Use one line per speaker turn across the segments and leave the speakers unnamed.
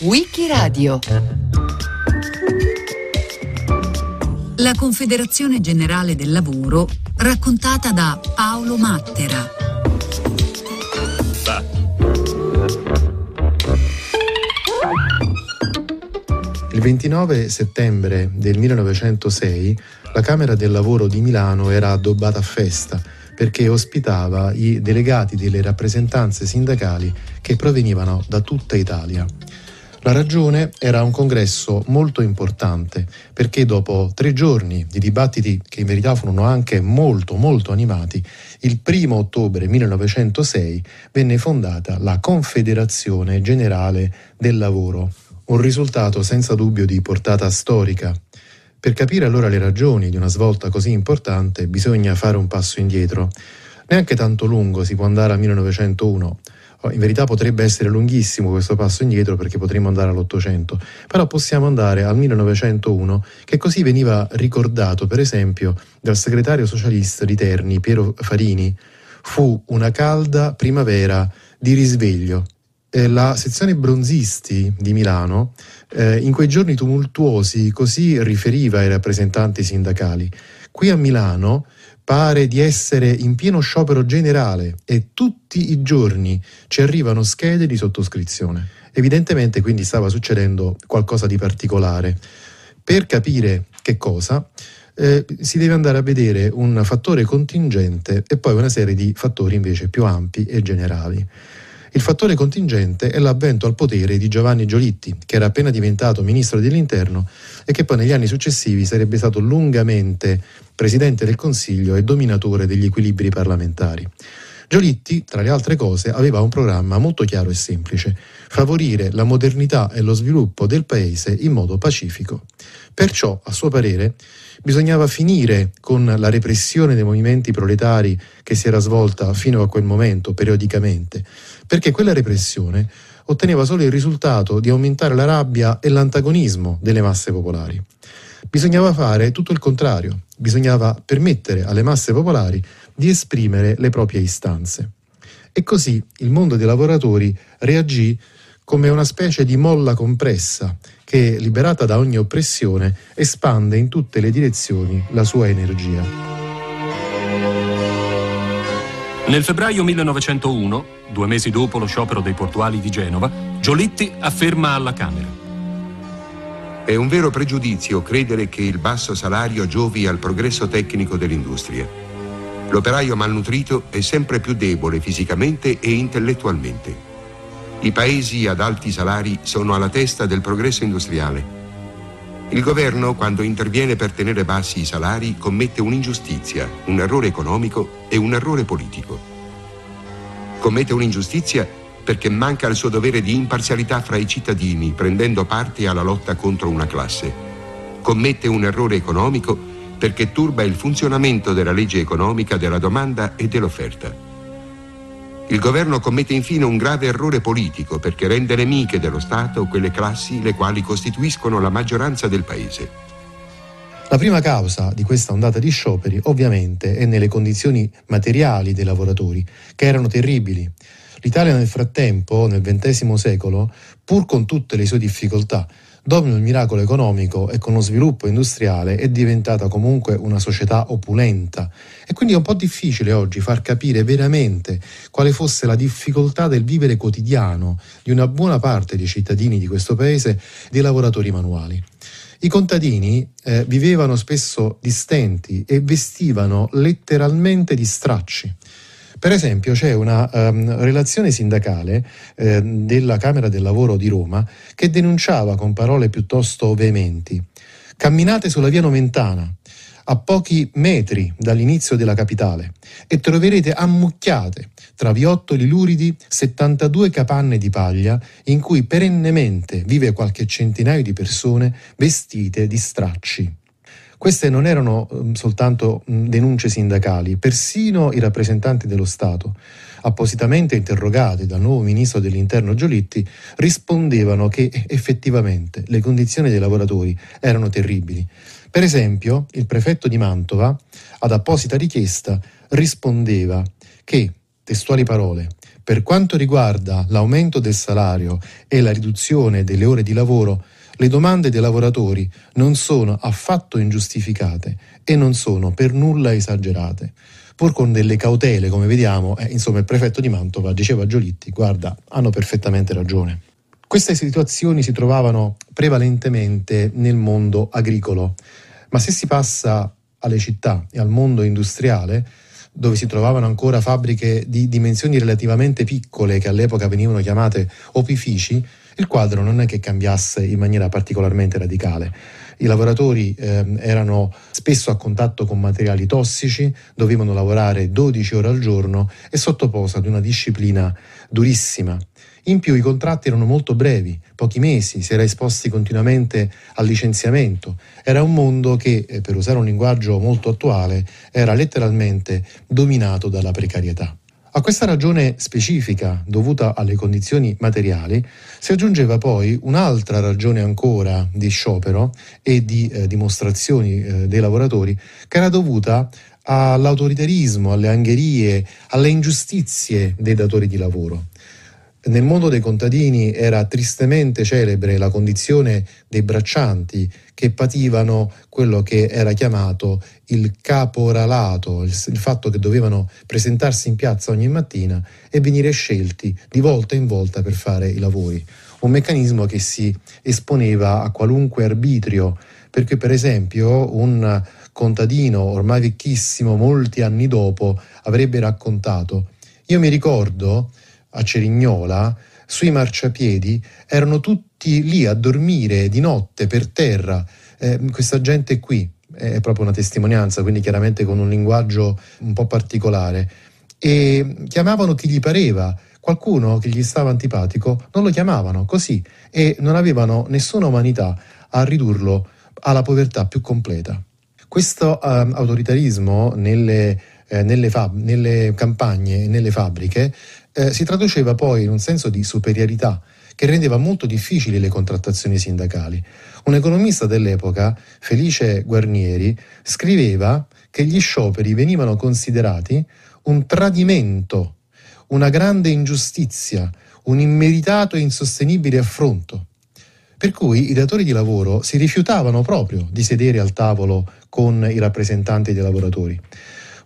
Wikiradio
La Confederazione Generale del Lavoro raccontata da Paolo Mattera.
Il 29 settembre del 1906 la Camera del Lavoro di Milano era addobbata a festa perché ospitava i delegati delle rappresentanze sindacali che provenivano da tutta Italia. La ragione era un congresso molto importante perché dopo tre giorni di dibattiti che in verità furono anche molto molto animati, il primo ottobre 1906 venne fondata la Confederazione Generale del Lavoro, un risultato senza dubbio di portata storica. Per capire allora le ragioni di una svolta così importante bisogna fare un passo indietro. Neanche tanto lungo si può andare al 1901 Oh, in verità potrebbe essere lunghissimo questo passo indietro perché potremmo andare all'Ottocento, però possiamo andare al 1901 che così veniva ricordato per esempio dal segretario socialista di Terni, Piero Farini. Fu una calda primavera di risveglio. Eh, la sezione bronzisti di Milano eh, in quei giorni tumultuosi così riferiva ai rappresentanti sindacali. Qui a Milano pare di essere in pieno sciopero generale e tutti i giorni ci arrivano schede di sottoscrizione. Evidentemente quindi stava succedendo qualcosa di particolare. Per capire che cosa, eh, si deve andare a vedere un fattore contingente e poi una serie di fattori invece più ampi e generali. Il fattore contingente è l'avvento al potere di Giovanni Giolitti, che era appena diventato ministro dell'interno e che poi negli anni successivi sarebbe stato lungamente presidente del Consiglio e dominatore degli equilibri parlamentari. Giolitti, tra le altre cose, aveva un programma molto chiaro e semplice, favorire la modernità e lo sviluppo del paese in modo pacifico. Perciò, a suo parere, bisognava finire con la repressione dei movimenti proletari che si era svolta fino a quel momento periodicamente, perché quella repressione otteneva solo il risultato di aumentare la rabbia e l'antagonismo delle masse popolari. Bisognava fare tutto il contrario, bisognava permettere alle masse popolari di esprimere le proprie istanze. E così il mondo dei lavoratori reagì come una specie di molla compressa che, liberata da ogni oppressione, espande in tutte le direzioni la sua energia.
Nel febbraio 1901, due mesi dopo lo sciopero dei portuali di Genova, Giolitti afferma alla Camera.
È un vero pregiudizio credere che il basso salario giovi al progresso tecnico dell'industria. L'operaio malnutrito è sempre più debole fisicamente e intellettualmente. I paesi ad alti salari sono alla testa del progresso industriale. Il governo, quando interviene per tenere bassi i salari, commette un'ingiustizia, un errore economico e un errore politico. Commette un'ingiustizia perché manca il suo dovere di imparzialità fra i cittadini, prendendo parte alla lotta contro una classe. Commette un errore economico perché turba il funzionamento della legge economica della domanda e dell'offerta. Il governo commette infine un grave errore politico perché rende nemiche dello Stato quelle classi le quali costituiscono la maggioranza del Paese.
La prima causa di questa ondata di scioperi ovviamente è nelle condizioni materiali dei lavoratori, che erano terribili. L'Italia nel frattempo, nel XX secolo, pur con tutte le sue difficoltà, dopo il miracolo economico e con lo sviluppo industriale è diventata comunque una società opulenta e quindi è un po' difficile oggi far capire veramente quale fosse la difficoltà del vivere quotidiano di una buona parte dei cittadini di questo paese, dei lavoratori manuali. I contadini eh, vivevano spesso di stenti e vestivano letteralmente di stracci. Per esempio c'è una um, relazione sindacale eh, della Camera del Lavoro di Roma che denunciava con parole piuttosto veementi camminate sulla via Nomentana a pochi metri dall'inizio della capitale e troverete ammucchiate tra viottoli luridi 72 capanne di paglia in cui perennemente vive qualche centinaio di persone vestite di stracci. Queste non erano um, soltanto um, denunce sindacali, persino i rappresentanti dello Stato, appositamente interrogati dal nuovo ministro dell'Interno Giolitti, rispondevano che effettivamente le condizioni dei lavoratori erano terribili. Per esempio, il prefetto di Mantova, ad apposita richiesta, rispondeva che, testuali parole, Per quanto riguarda l'aumento del salario e la riduzione delle ore di lavoro, le domande dei lavoratori non sono affatto ingiustificate e non sono per nulla esagerate. Pur con delle cautele, come vediamo, eh, insomma il prefetto di Mantova diceva a Giolitti, guarda, hanno perfettamente ragione. Queste situazioni si trovavano prevalentemente nel mondo agricolo, ma se si passa alle città e al mondo industriale, dove si trovavano ancora fabbriche di dimensioni relativamente piccole che all'epoca venivano chiamate opifici, il quadro non è che cambiasse in maniera particolarmente radicale. I lavoratori eh, erano spesso a contatto con materiali tossici, dovevano lavorare 12 ore al giorno e sottoposti ad una disciplina durissima. In più i contratti erano molto brevi, pochi mesi, si era esposti continuamente al licenziamento. Era un mondo che, eh, per usare un linguaggio molto attuale, era letteralmente dominato dalla precarietà. A questa ragione specifica, dovuta alle condizioni materiali, si aggiungeva poi un'altra ragione ancora di sciopero e di eh, dimostrazioni eh, dei lavoratori, che era dovuta all'autoritarismo, alle angherie, alle ingiustizie dei datori di lavoro. Nel mondo dei contadini era tristemente celebre la condizione dei braccianti che pativano quello che era chiamato il caporalato, il, il, fatto che dovevano presentarsi in piazza ogni mattina e venire scelti di volta in volta per fare i lavori. Un meccanismo che si esponeva a qualunque arbitrio, perché per esempio un contadino ormai vecchissimo, molti anni dopo, avrebbe raccontato, io mi ricordo a Cerignola, sui marciapiedi, erano tutti lì a dormire di notte per terra. Eh, questa gente qui è proprio una testimonianza, quindi chiaramente con un linguaggio un po' particolare. E chiamavano chi gli pareva, qualcuno che gli stava antipatico non lo chiamavano così e non avevano nessuna umanità a ridurlo alla povertà più completa. Questo eh, autoritarismo nelle, eh, nelle, fab- nelle campagne e nelle fabbriche eh, si traduceva poi in un senso di superiorità che rendeva molto difficili le contrattazioni sindacali. Un economista dell'epoca, Felice Guarnieri, scriveva che gli scioperi venivano considerati un tradimento, una grande ingiustizia, un immeritato e insostenibile affronto. Per cui i datori di lavoro si rifiutavano proprio di sedere al tavolo con i rappresentanti dei lavoratori.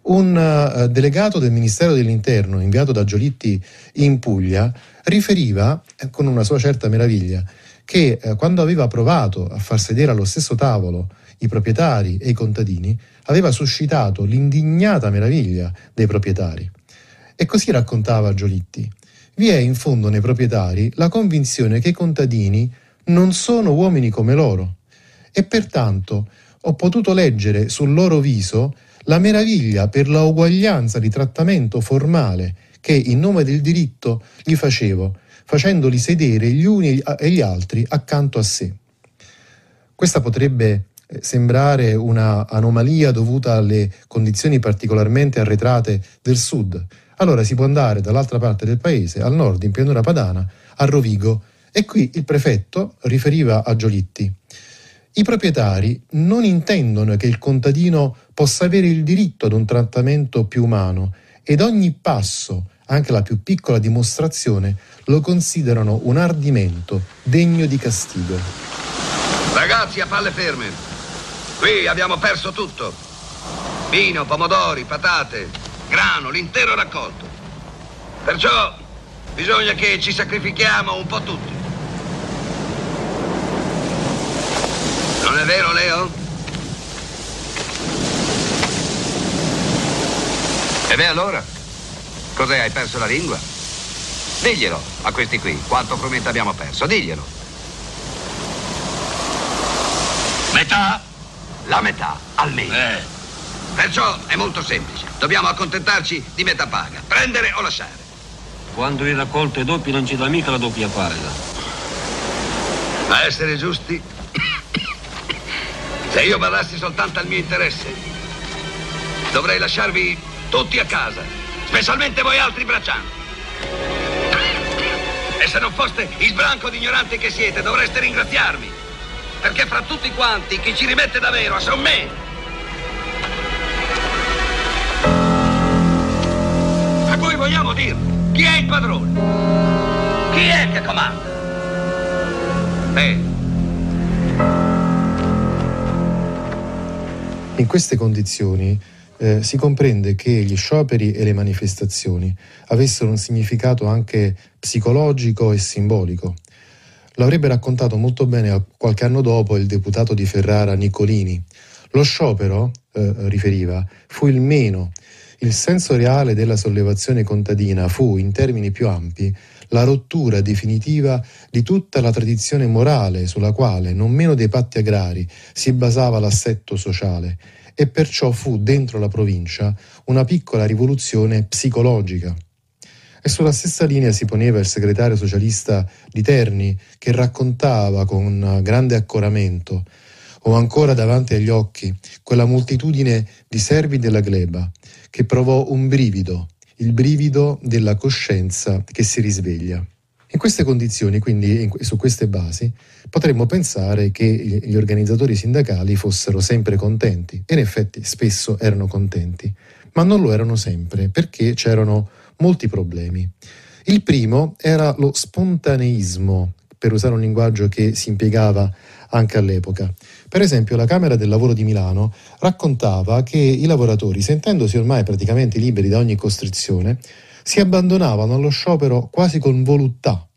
Un uh, delegato del Ministero dell'Interno inviato da Giolitti in Puglia riferiva, eh, con una sua certa meraviglia, che eh, quando aveva provato a far sedere allo stesso tavolo i proprietari e i contadini, aveva suscitato l'indignata meraviglia dei proprietari. E così raccontava Giolitti. Vi è in fondo nei proprietari la convinzione che i contadini non sono uomini come loro e pertanto ho potuto leggere sul loro viso la meraviglia per la uguaglianza di trattamento formale che in nome del diritto gli facevo, facendoli sedere gli uni e gli altri accanto a sé. Questa potrebbe eh, sembrare una anomalia dovuta alle condizioni particolarmente arretrate del sud. Allora si può andare dall'altra parte del paese, al nord, in pianura padana, a Rovigo, e qui il prefetto riferiva a Giolitti. I proprietari non intendono che il contadino possa avere il diritto ad un trattamento più umano ed ogni passo, anche la più piccola dimostrazione, lo considerano un ardimento degno di castigo.
Ragazzi, a palle ferme. Qui abbiamo perso tutto. Vino, pomodori, patate, grano, l'intero raccolto. Perciò bisogna che ci sacrifichiamo un po' tutti. Non è vero, Leo? E beh, allora? Cos'è, hai perso la lingua? Diglielo a questi qui, quanto frumento abbiamo perso, diglielo. Metà? La metà, almeno. Eh. Perciò è molto semplice. Dobbiamo accontentarci di metà paga. Prendere o lasciare.
Quando il raccolto è doppio non ci dà mica la doppia paga.
A essere giusti, se io badassi soltanto al mio interesse, dovrei lasciarvi tutti a casa, specialmente voi altri braccianti. E se non foste il branco di ignoranti che siete, dovreste ringraziarmi. Perché fra tutti quanti chi ci rimette davvero sono me. A cui vogliamo dire Chi è il padrone? Chi è che comanda? Eh.
In queste condizioni eh, si comprende che gli scioperi e le manifestazioni avessero un significato anche psicologico e simbolico. Lo avrebbe raccontato molto bene qualche anno dopo il deputato di Ferrara Niccolini. Lo sciopero, eh, riferiva, fu il meno. Il senso reale della sollevazione contadina fu, in termini più ampi, la rottura definitiva di tutta la tradizione morale sulla quale, non meno dei patti agrari, si basava l'assetto sociale e perciò fu dentro la provincia una piccola rivoluzione psicologica. E sulla stessa linea si poneva il segretario socialista di Terni che raccontava con grande accoramento ho ancora davanti agli occhi quella moltitudine di servi della gleba che provò un brivido, il brivido della coscienza che si risveglia. In queste condizioni, quindi su queste basi, potremmo pensare che gli organizzatori sindacali fossero sempre contenti, e in effetti spesso erano contenti, ma non lo erano sempre perché c'erano molti problemi. Il primo era lo spontaneismo, per usare un linguaggio che si impiegava anche all'epoca. Per esempio, la Camera del Lavoro di Milano raccontava che i lavoratori, sentendosi ormai praticamente liberi da ogni costrizione, si abbandonavano allo sciopero quasi con voluttà.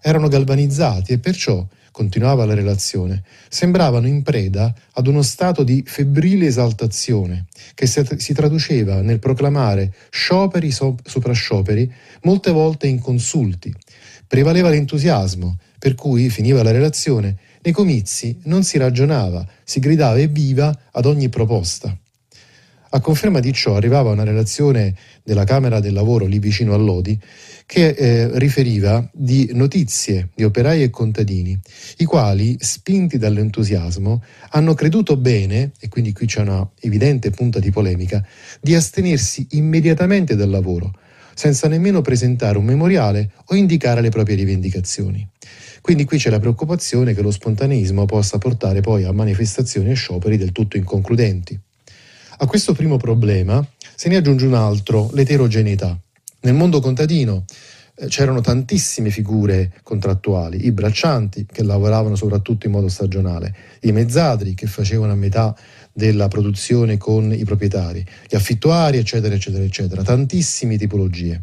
Erano galvanizzati e perciò, continuava la relazione, sembravano in preda ad uno stato di febbrile esaltazione che si traduceva nel proclamare scioperi sopra scioperi, molte volte inconsulti. Prevaleva l'entusiasmo, per cui finiva la relazione, nei comizi non si ragionava, si gridava evviva ad ogni proposta. A conferma di ciò arrivava una relazione della Camera del Lavoro lì vicino a Lodi che eh, riferiva di notizie di operai e contadini, i quali, spinti dall'entusiasmo, hanno creduto bene, e quindi qui c'è una evidente punta di polemica, di astenersi immediatamente dal lavoro, senza nemmeno presentare un memoriale o indicare le proprie rivendicazioni. Quindi qui c'è la preoccupazione che lo spontaneismo possa portare poi a manifestazioni e scioperi del tutto inconcludenti. A questo primo problema se ne aggiunge un altro, l'eterogeneità. Nel mondo contadino eh, c'erano tantissime figure contrattuali, i braccianti che lavoravano soprattutto in modo stagionale, i mezzadri che facevano a metà della produzione con i proprietari, gli affittuari, eccetera, eccetera, eccetera, tantissime tipologie.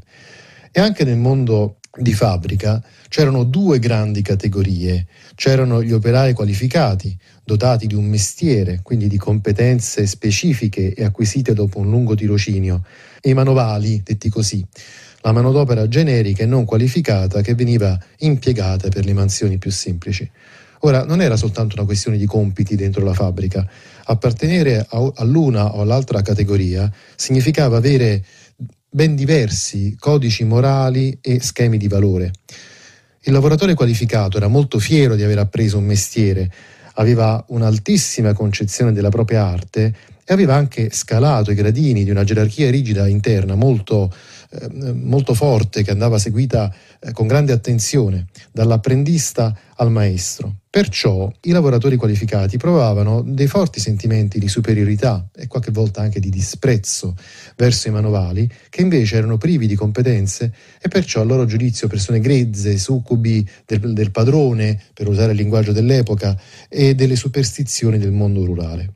E anche nel mondo di fabbrica c'erano due grandi categorie. C'erano gli operai qualificati, dotati di un mestiere, quindi di competenze specifiche e acquisite dopo un lungo tirocinio, e i manovali, detti così, la manodopera generica e non qualificata che veniva impiegata per le mansioni più semplici. Ora, non era soltanto una questione di compiti dentro la fabbrica. Appartenere all'una o all'altra categoria significava avere ben diversi codici morali e schemi di valore. Il lavoratore qualificato era molto fiero di aver appreso un mestiere, aveva un'altissima concezione della propria arte e aveva anche scalato i gradini di una gerarchia rigida interna molto eh, molto forte che andava seguita eh, con grande attenzione dall'apprendista al maestro. Perciò i lavoratori qualificati provavano dei forti sentimenti di superiorità e qualche volta anche di disprezzo verso i manovali, che invece erano privi di competenze e perciò a loro giudizio persone grezze, succubi del, del padrone, per usare il linguaggio dell'epoca, e delle superstizioni del mondo rurale.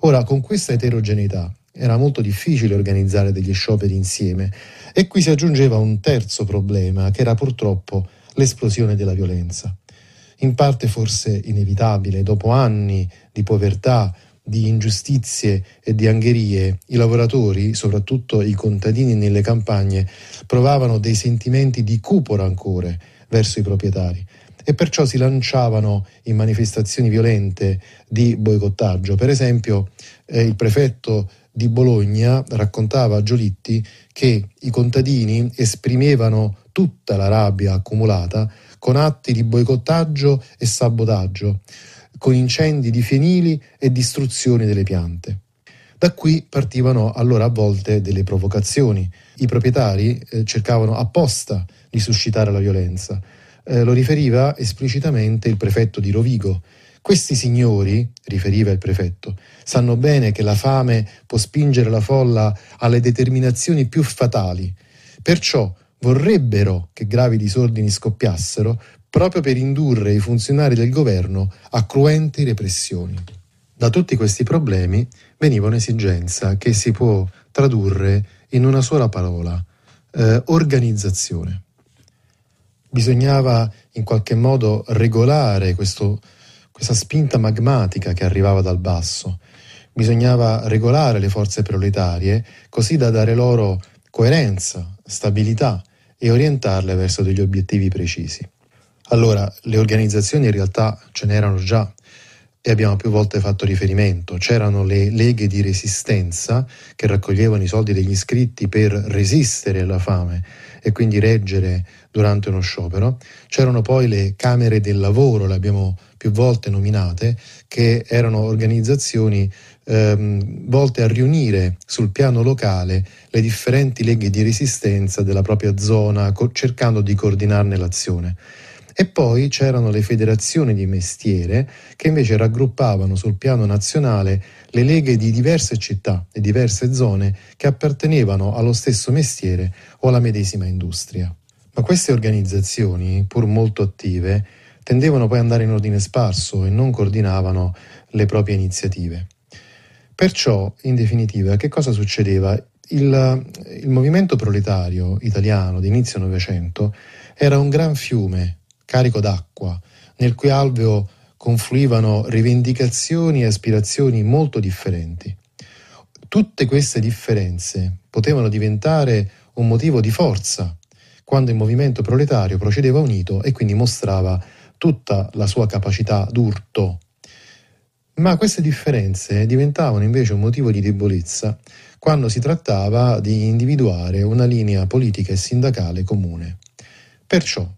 Ora, con questa eterogeneità era molto difficile organizzare degli scioperi insieme e qui si aggiungeva un terzo problema, che era purtroppo l'esplosione della violenza. In parte forse inevitabile, dopo anni di povertà, di ingiustizie e di angherie, i lavoratori, soprattutto i contadini nelle campagne, provavano dei sentimenti di cupo rancore verso i proprietari e perciò si lanciavano in manifestazioni violente di boicottaggio. Per esempio, eh, il prefetto di Bologna raccontava a Giolitti che i contadini esprimevano tutta la rabbia accumulata con atti di boicottaggio e sabotaggio, con incendi di fienili e distruzioni delle piante. Da qui partivano allora a volte delle provocazioni. I proprietari eh, cercavano apposta di suscitare la violenza. Eh, lo riferiva esplicitamente il prefetto di Rovigo, questi signori, riferiva il prefetto, sanno bene che la fame può spingere la folla alle determinazioni più fatali. Perciò vorrebbero che gravi disordini scoppiassero proprio per indurre i funzionari del governo a cruenti repressioni. Da tutti questi problemi veniva un'esigenza che si può tradurre in una sola parola, eh, organizzazione. Bisognava in qualche modo regolare questo, questa spinta magmatica che arrivava dal basso. Bisognava regolare le forze proletarie così da dare loro coerenza, stabilità e orientarle verso degli obiettivi precisi. Allora, le organizzazioni in realtà ce n'erano già e abbiamo più volte fatto riferimento. C'erano le leghe di resistenza che raccoglievano i soldi degli iscritti per resistere alla fame e quindi reggere durante uno sciopero. C'erano poi le camere del lavoro, le abbiamo più volte nominate, che erano organizzazioni ehm, volte a riunire sul piano locale le differenti leghe di resistenza della propria zona, cercando di coordinarne l'azione. E poi c'erano le federazioni di mestiere che invece raggruppavano sul piano nazionale le leghe di diverse città e diverse zone che appartenevano allo stesso mestiere o alla medesima industria. Ma queste organizzazioni, pur molto attive, tendevano poi ad andare in ordine sparso e non coordinavano le proprie iniziative. Perciò, in definitiva, che cosa succedeva? Il, il movimento proletario italiano di inizio Novecento era un gran fiume carico d'acqua, nel cui alveo confluivano rivendicazioni e aspirazioni molto differenti. Tutte queste differenze potevano diventare un motivo di forza quando il movimento proletario procedeva unito e quindi mostrava tutta la sua capacità d'urto. Ma queste differenze diventavano invece un motivo di debolezza quando si trattava di individuare una linea politica e sindacale comune. Perciò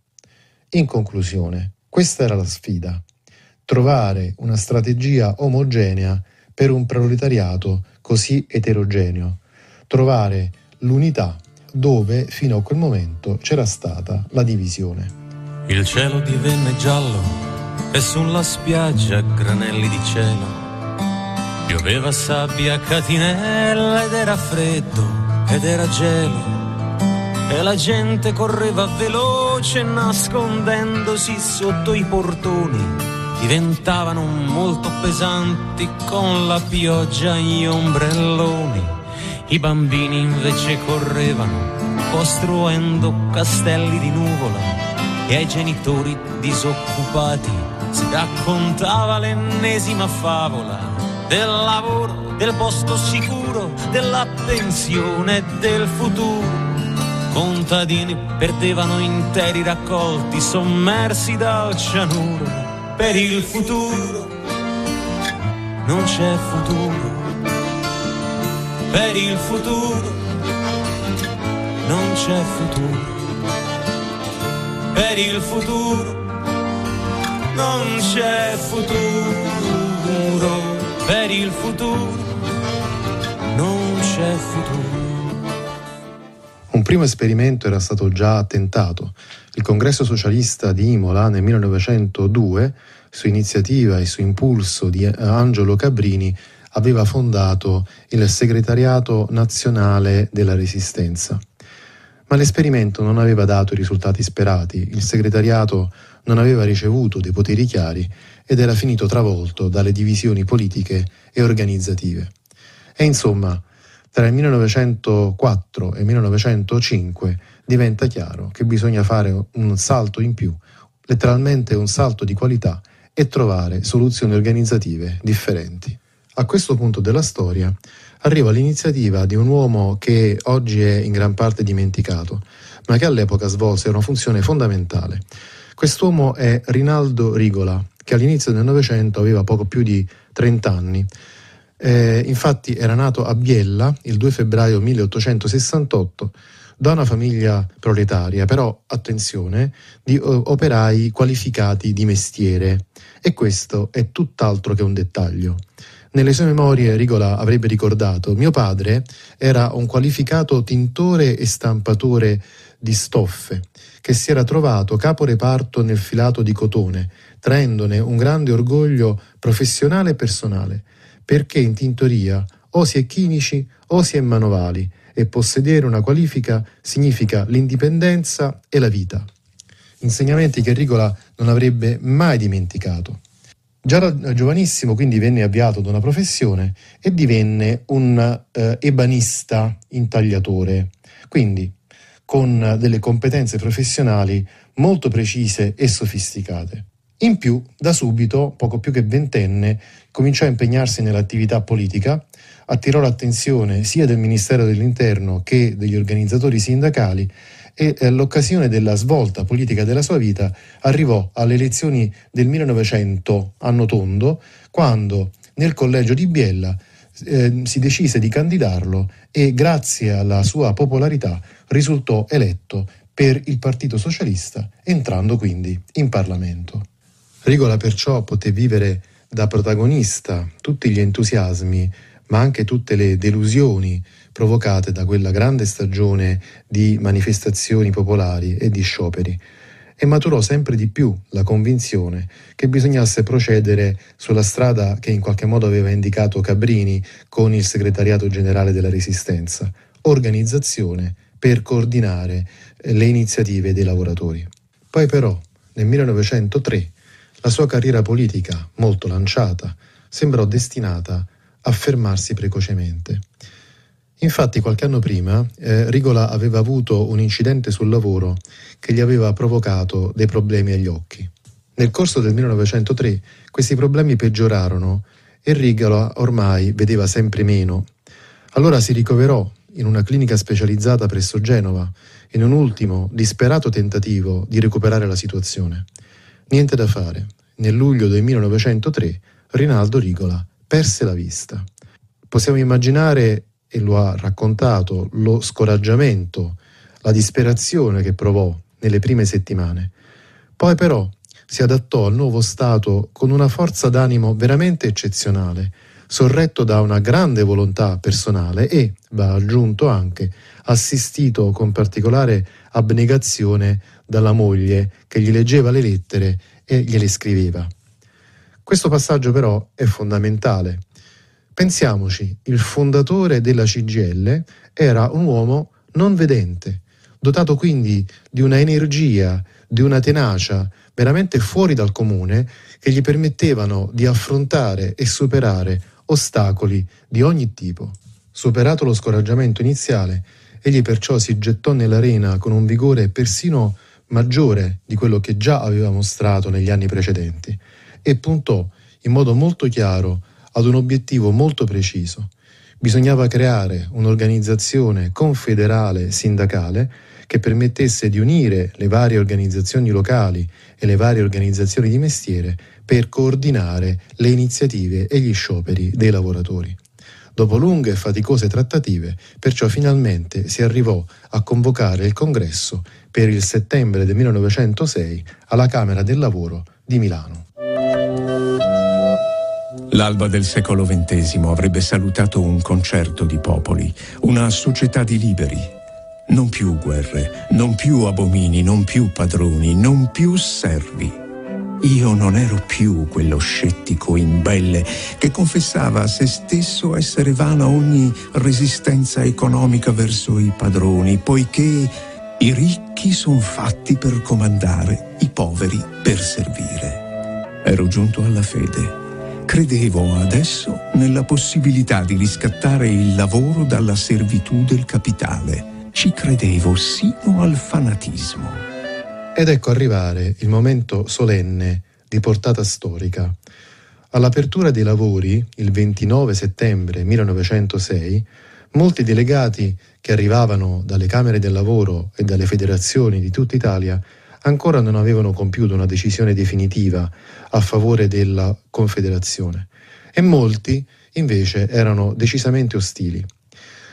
in conclusione, questa era la sfida, trovare una strategia omogenea per un proletariato così eterogeneo, trovare l'unità dove fino a quel momento c'era stata la divisione.
Il cielo divenne giallo e sulla spiaggia granelli di cielo. Pioveva sabbia catinella ed era freddo ed era gelo e la gente correva veloce nascondendosi sotto i portoni. Diventavano molto pesanti con la pioggia gli ombrelloni. I bambini invece correvano costruendo castelli di nuvola e ai genitori disoccupati si raccontava l'ennesima favola del lavoro, del posto sicuro, della pensione e del futuro contadini perdevano interi raccolti sommersi dal cianuro. Per il futuro non c'è futuro. Per il futuro non c'è futuro. Per il futuro non c'è futuro. Per il futuro non c'è futuro.
Primo esperimento era stato già tentato. Il congresso socialista di Imola nel 1902, su iniziativa e su impulso di Angelo Cabrini, aveva fondato il segretariato nazionale della resistenza. Ma l'esperimento non aveva dato i risultati sperati, il segretariato non aveva ricevuto dei poteri chiari ed era finito travolto dalle divisioni politiche e organizzative. E insomma, tra il 1904 e il 1905 diventa chiaro che bisogna fare un salto in più, letteralmente un salto di qualità e trovare soluzioni organizzative differenti. A questo punto della storia arriva l'iniziativa di un uomo che oggi è in gran parte dimenticato, ma che all'epoca svolse una funzione fondamentale. Quest'uomo è Rinaldo Rigola, che all'inizio del Novecento aveva poco più di 30 anni eh, infatti era nato a Biella il 2 febbraio 1868 da una famiglia proletaria, però attenzione, di operai qualificati di mestiere. E questo è tutt'altro che un dettaglio. Nelle sue memorie Rigola avrebbe ricordato mio padre era un qualificato tintore e stampatore di stoffe che si era trovato capo reparto nel filato di cotone, traendone un grande orgoglio professionale e personale perché in tintoria o si è chimici o si è manovali e possedere una qualifica significa l'indipendenza e la vita. Insegnamenti che Rigola non avrebbe mai dimenticato. Già da giovanissimo quindi venne avviato ad una professione e divenne un eh, ebanista intagliatore, quindi con delle competenze professionali molto precise e sofisticate. In più, da subito, poco più che ventenne, cominciò a impegnarsi nell'attività politica, attirò l'attenzione sia del Ministero dell'Interno che degli organizzatori sindacali e all'occasione della svolta politica della sua vita arrivò alle elezioni del 1900, anno tondo, quando nel collegio di Biella eh, si decise di candidarlo e grazie alla sua popolarità risultò eletto per il Partito Socialista, entrando quindi in Parlamento. Rigola perciò poté vivere da protagonista tutti gli entusiasmi, ma anche tutte le delusioni provocate da quella grande stagione di manifestazioni popolari e di scioperi e maturò sempre di più la convinzione che bisognasse procedere sulla strada che in qualche modo aveva indicato Cabrini con il segretariato generale della Resistenza, organizzazione per coordinare le iniziative dei lavoratori. Poi però, nel 1903, la sua carriera politica, molto lanciata, sembrò destinata a fermarsi precocemente. Infatti qualche anno prima eh, Rigola aveva avuto un incidente sul lavoro che gli aveva provocato dei problemi agli occhi. Nel corso del 1903 questi problemi peggiorarono e Rigola ormai vedeva sempre meno. Allora si ricoverò in una clinica specializzata presso Genova in un ultimo disperato tentativo di recuperare la situazione. Niente da fare nel luglio del 1903 Rinaldo Rigola perse la vista. Possiamo immaginare, e lo ha raccontato, lo scoraggiamento, la disperazione che provò nelle prime settimane. Poi però si adattò al nuovo stato con una forza d'animo veramente eccezionale, sorretto da una grande volontà personale e, va aggiunto anche, assistito con particolare abnegazione dalla moglie che gli leggeva le lettere e gliele scriveva. Questo passaggio però è fondamentale. Pensiamoci, il fondatore della CGL era un uomo non vedente, dotato quindi di una energia, di una tenacia veramente fuori dal comune che gli permettevano di affrontare e superare ostacoli di ogni tipo. Superato lo scoraggiamento iniziale, egli perciò si gettò nell'arena con un vigore persino maggiore di quello che già aveva mostrato negli anni precedenti e puntò in modo molto chiaro ad un obiettivo molto preciso. Bisognava creare un'organizzazione confederale sindacale che permettesse di unire le varie organizzazioni locali e le varie organizzazioni di mestiere per coordinare le iniziative e gli scioperi dei lavoratori. Dopo lunghe e faticose trattative, perciò finalmente si arrivò a convocare il congresso per il settembre del 1906 alla Camera del Lavoro di Milano.
L'alba del secolo XX avrebbe salutato un concerto di popoli, una società di liberi. Non più guerre, non più abomini, non più padroni, non più servi io non ero più quello scettico imbelle che confessava a se stesso essere vana ogni resistenza economica verso i padroni, poiché i ricchi sono fatti per comandare, i poveri per servire. Ero giunto alla fede. Credevo adesso nella possibilità di riscattare il lavoro dalla servitù del capitale. Ci credevo sino al fanatismo.
Ed ecco arrivare il momento solenne di portata storica. All'apertura dei lavori, il 29 settembre 1906, molti delegati che arrivavano dalle Camere del Lavoro e dalle federazioni di tutta Italia ancora non avevano compiuto una decisione definitiva a favore della Confederazione e molti invece erano decisamente ostili.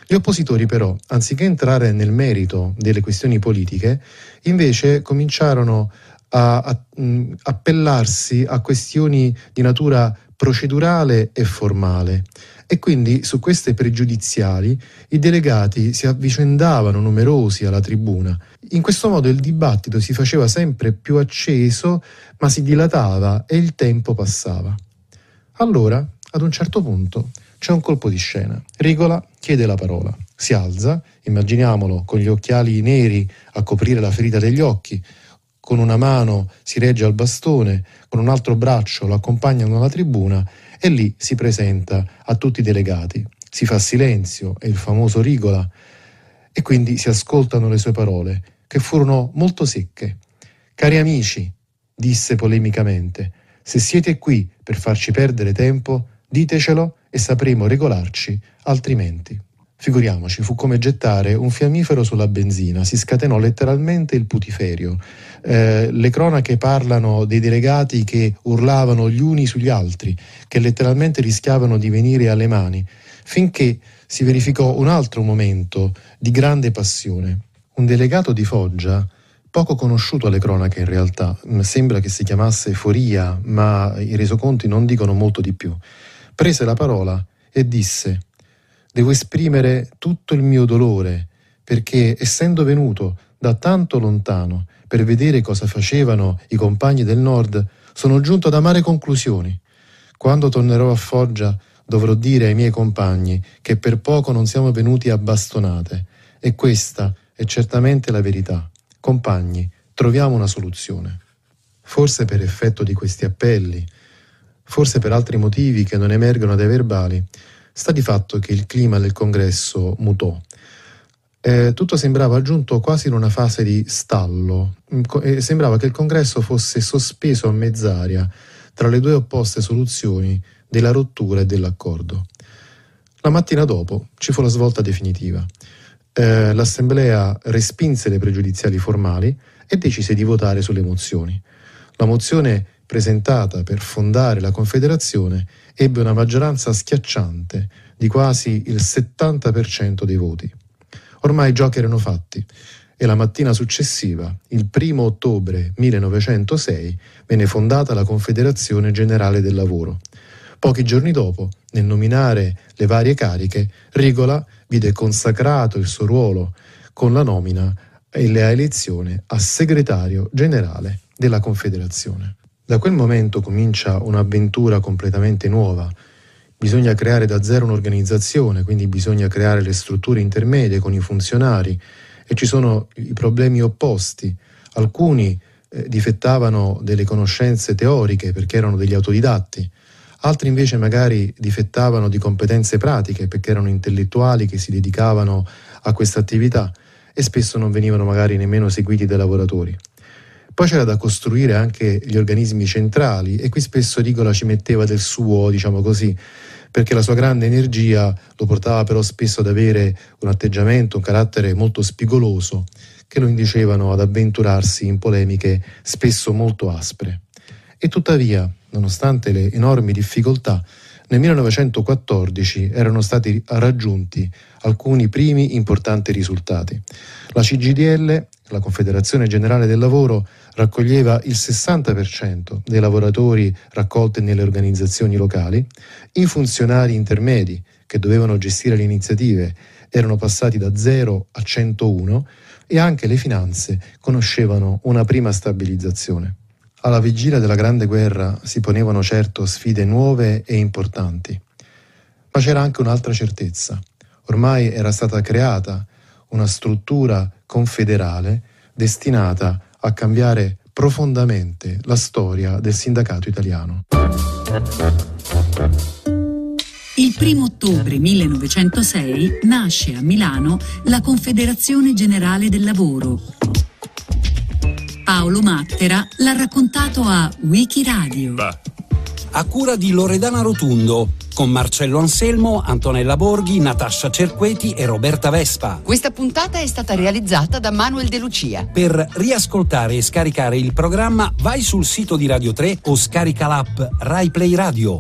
Gli oppositori però, anziché entrare nel merito delle questioni politiche, invece cominciarono a, a mh, appellarsi a questioni di natura procedurale e formale e quindi su queste pregiudiziali i delegati si avvicendavano numerosi alla tribuna. In questo modo il dibattito si faceva sempre più acceso, ma si dilatava e il tempo passava. Allora, ad un certo punto, c'è un colpo di scena. Rigola chiede la parola. si alza, immaginiamolo con gli occhiali neri a coprire la ferita degli occhi, con una mano si regge al bastone, con un altro braccio lo accompagnano alla tribuna e lì si presenta a tutti i delegati. Si fa silenzio, è il famoso rigola, e quindi si ascoltano le sue parole, che furono molto secche. Cari amici, disse polemicamente, se siete qui per farci perdere tempo, ditecelo e sapremo regolarci altrimenti. Figuriamoci, fu come gettare un fiammifero sulla benzina, si scatenò letteralmente il putiferio. Eh, le cronache parlano dei delegati che urlavano gli uni sugli altri, che letteralmente rischiavano di venire alle mani, finché si verificò un altro momento di grande passione. Un delegato di Foggia, poco conosciuto alle cronache in realtà, sembra che si chiamasse Foria, ma i resoconti non dicono molto di più, prese la parola e disse Devo esprimere tutto il mio dolore, perché essendo venuto da tanto lontano per vedere cosa facevano i compagni del Nord, sono giunto ad amare conclusioni. Quando tornerò a Foggia dovrò dire ai miei compagni che per poco non siamo venuti a bastonate, e questa è certamente la verità. Compagni, troviamo una soluzione. Forse per effetto di questi appelli, forse per altri motivi che non emergono dai verbali, Sta di fatto che il clima del congresso mutò. Eh, tutto sembrava giunto quasi in una fase di stallo mm, e sembrava che il congresso fosse sospeso a mezz'aria tra le due opposte soluzioni della rottura e dell'accordo. La mattina dopo ci fu la svolta definitiva. Eh, l'assemblea respinse le pregiudiziali formali e decise di votare sulle mozioni. La mozione presentata per fondare la Confederazione ebbe una maggioranza schiacciante di quasi il 70% dei voti. Ormai i giochi erano fatti e la mattina successiva, il 1 ottobre 1906, venne fondata la Confederazione Generale del Lavoro. Pochi giorni dopo, nel nominare le varie cariche, Rigola vide consacrato il suo ruolo con la nomina e la elezione a segretario generale della Confederazione. Da quel momento comincia un'avventura completamente nuova. Bisogna creare da zero un'organizzazione, quindi bisogna creare le strutture intermedie con i funzionari e ci sono i problemi opposti. Alcuni eh, difettavano delle conoscenze teoriche perché erano degli autodidatti, altri invece magari difettavano di competenze pratiche perché erano intellettuali che si dedicavano a questa attività e spesso non venivano magari nemmeno seguiti dai lavoratori. Poi c'era da costruire anche gli organismi centrali e qui spesso Rigola ci metteva del suo, diciamo così, perché la sua grande energia lo portava però spesso ad avere un atteggiamento, un carattere molto spigoloso che lo inducevano ad avventurarsi in polemiche spesso molto aspre. E tuttavia, nonostante le enormi difficoltà, nel 1914 erano stati raggiunti alcuni primi importanti risultati. La CGDL, la Confederazione Generale del Lavoro, raccoglieva il 60% dei lavoratori raccolti nelle organizzazioni locali, i funzionari intermedi che dovevano gestire le iniziative erano passati da 0 a 101 e anche le finanze conoscevano una prima stabilizzazione. Alla vigilia della Grande Guerra si ponevano certo sfide nuove e importanti, ma c'era anche un'altra certezza. Ormai era stata creata una struttura confederale destinata a cambiare profondamente la storia del sindacato italiano.
Il 1 ottobre 1906 nasce a Milano la Confederazione Generale del Lavoro. Paolo Mattera l'ha raccontato a Wikiradio.
A cura di Loredana Rotundo, con Marcello Anselmo, Antonella Borghi, Natascia Cerqueti e Roberta Vespa.
Questa puntata è stata realizzata da Manuel De Lucia.
Per riascoltare e scaricare il programma vai sul sito di Radio 3 o scarica l'app Rai Play Radio.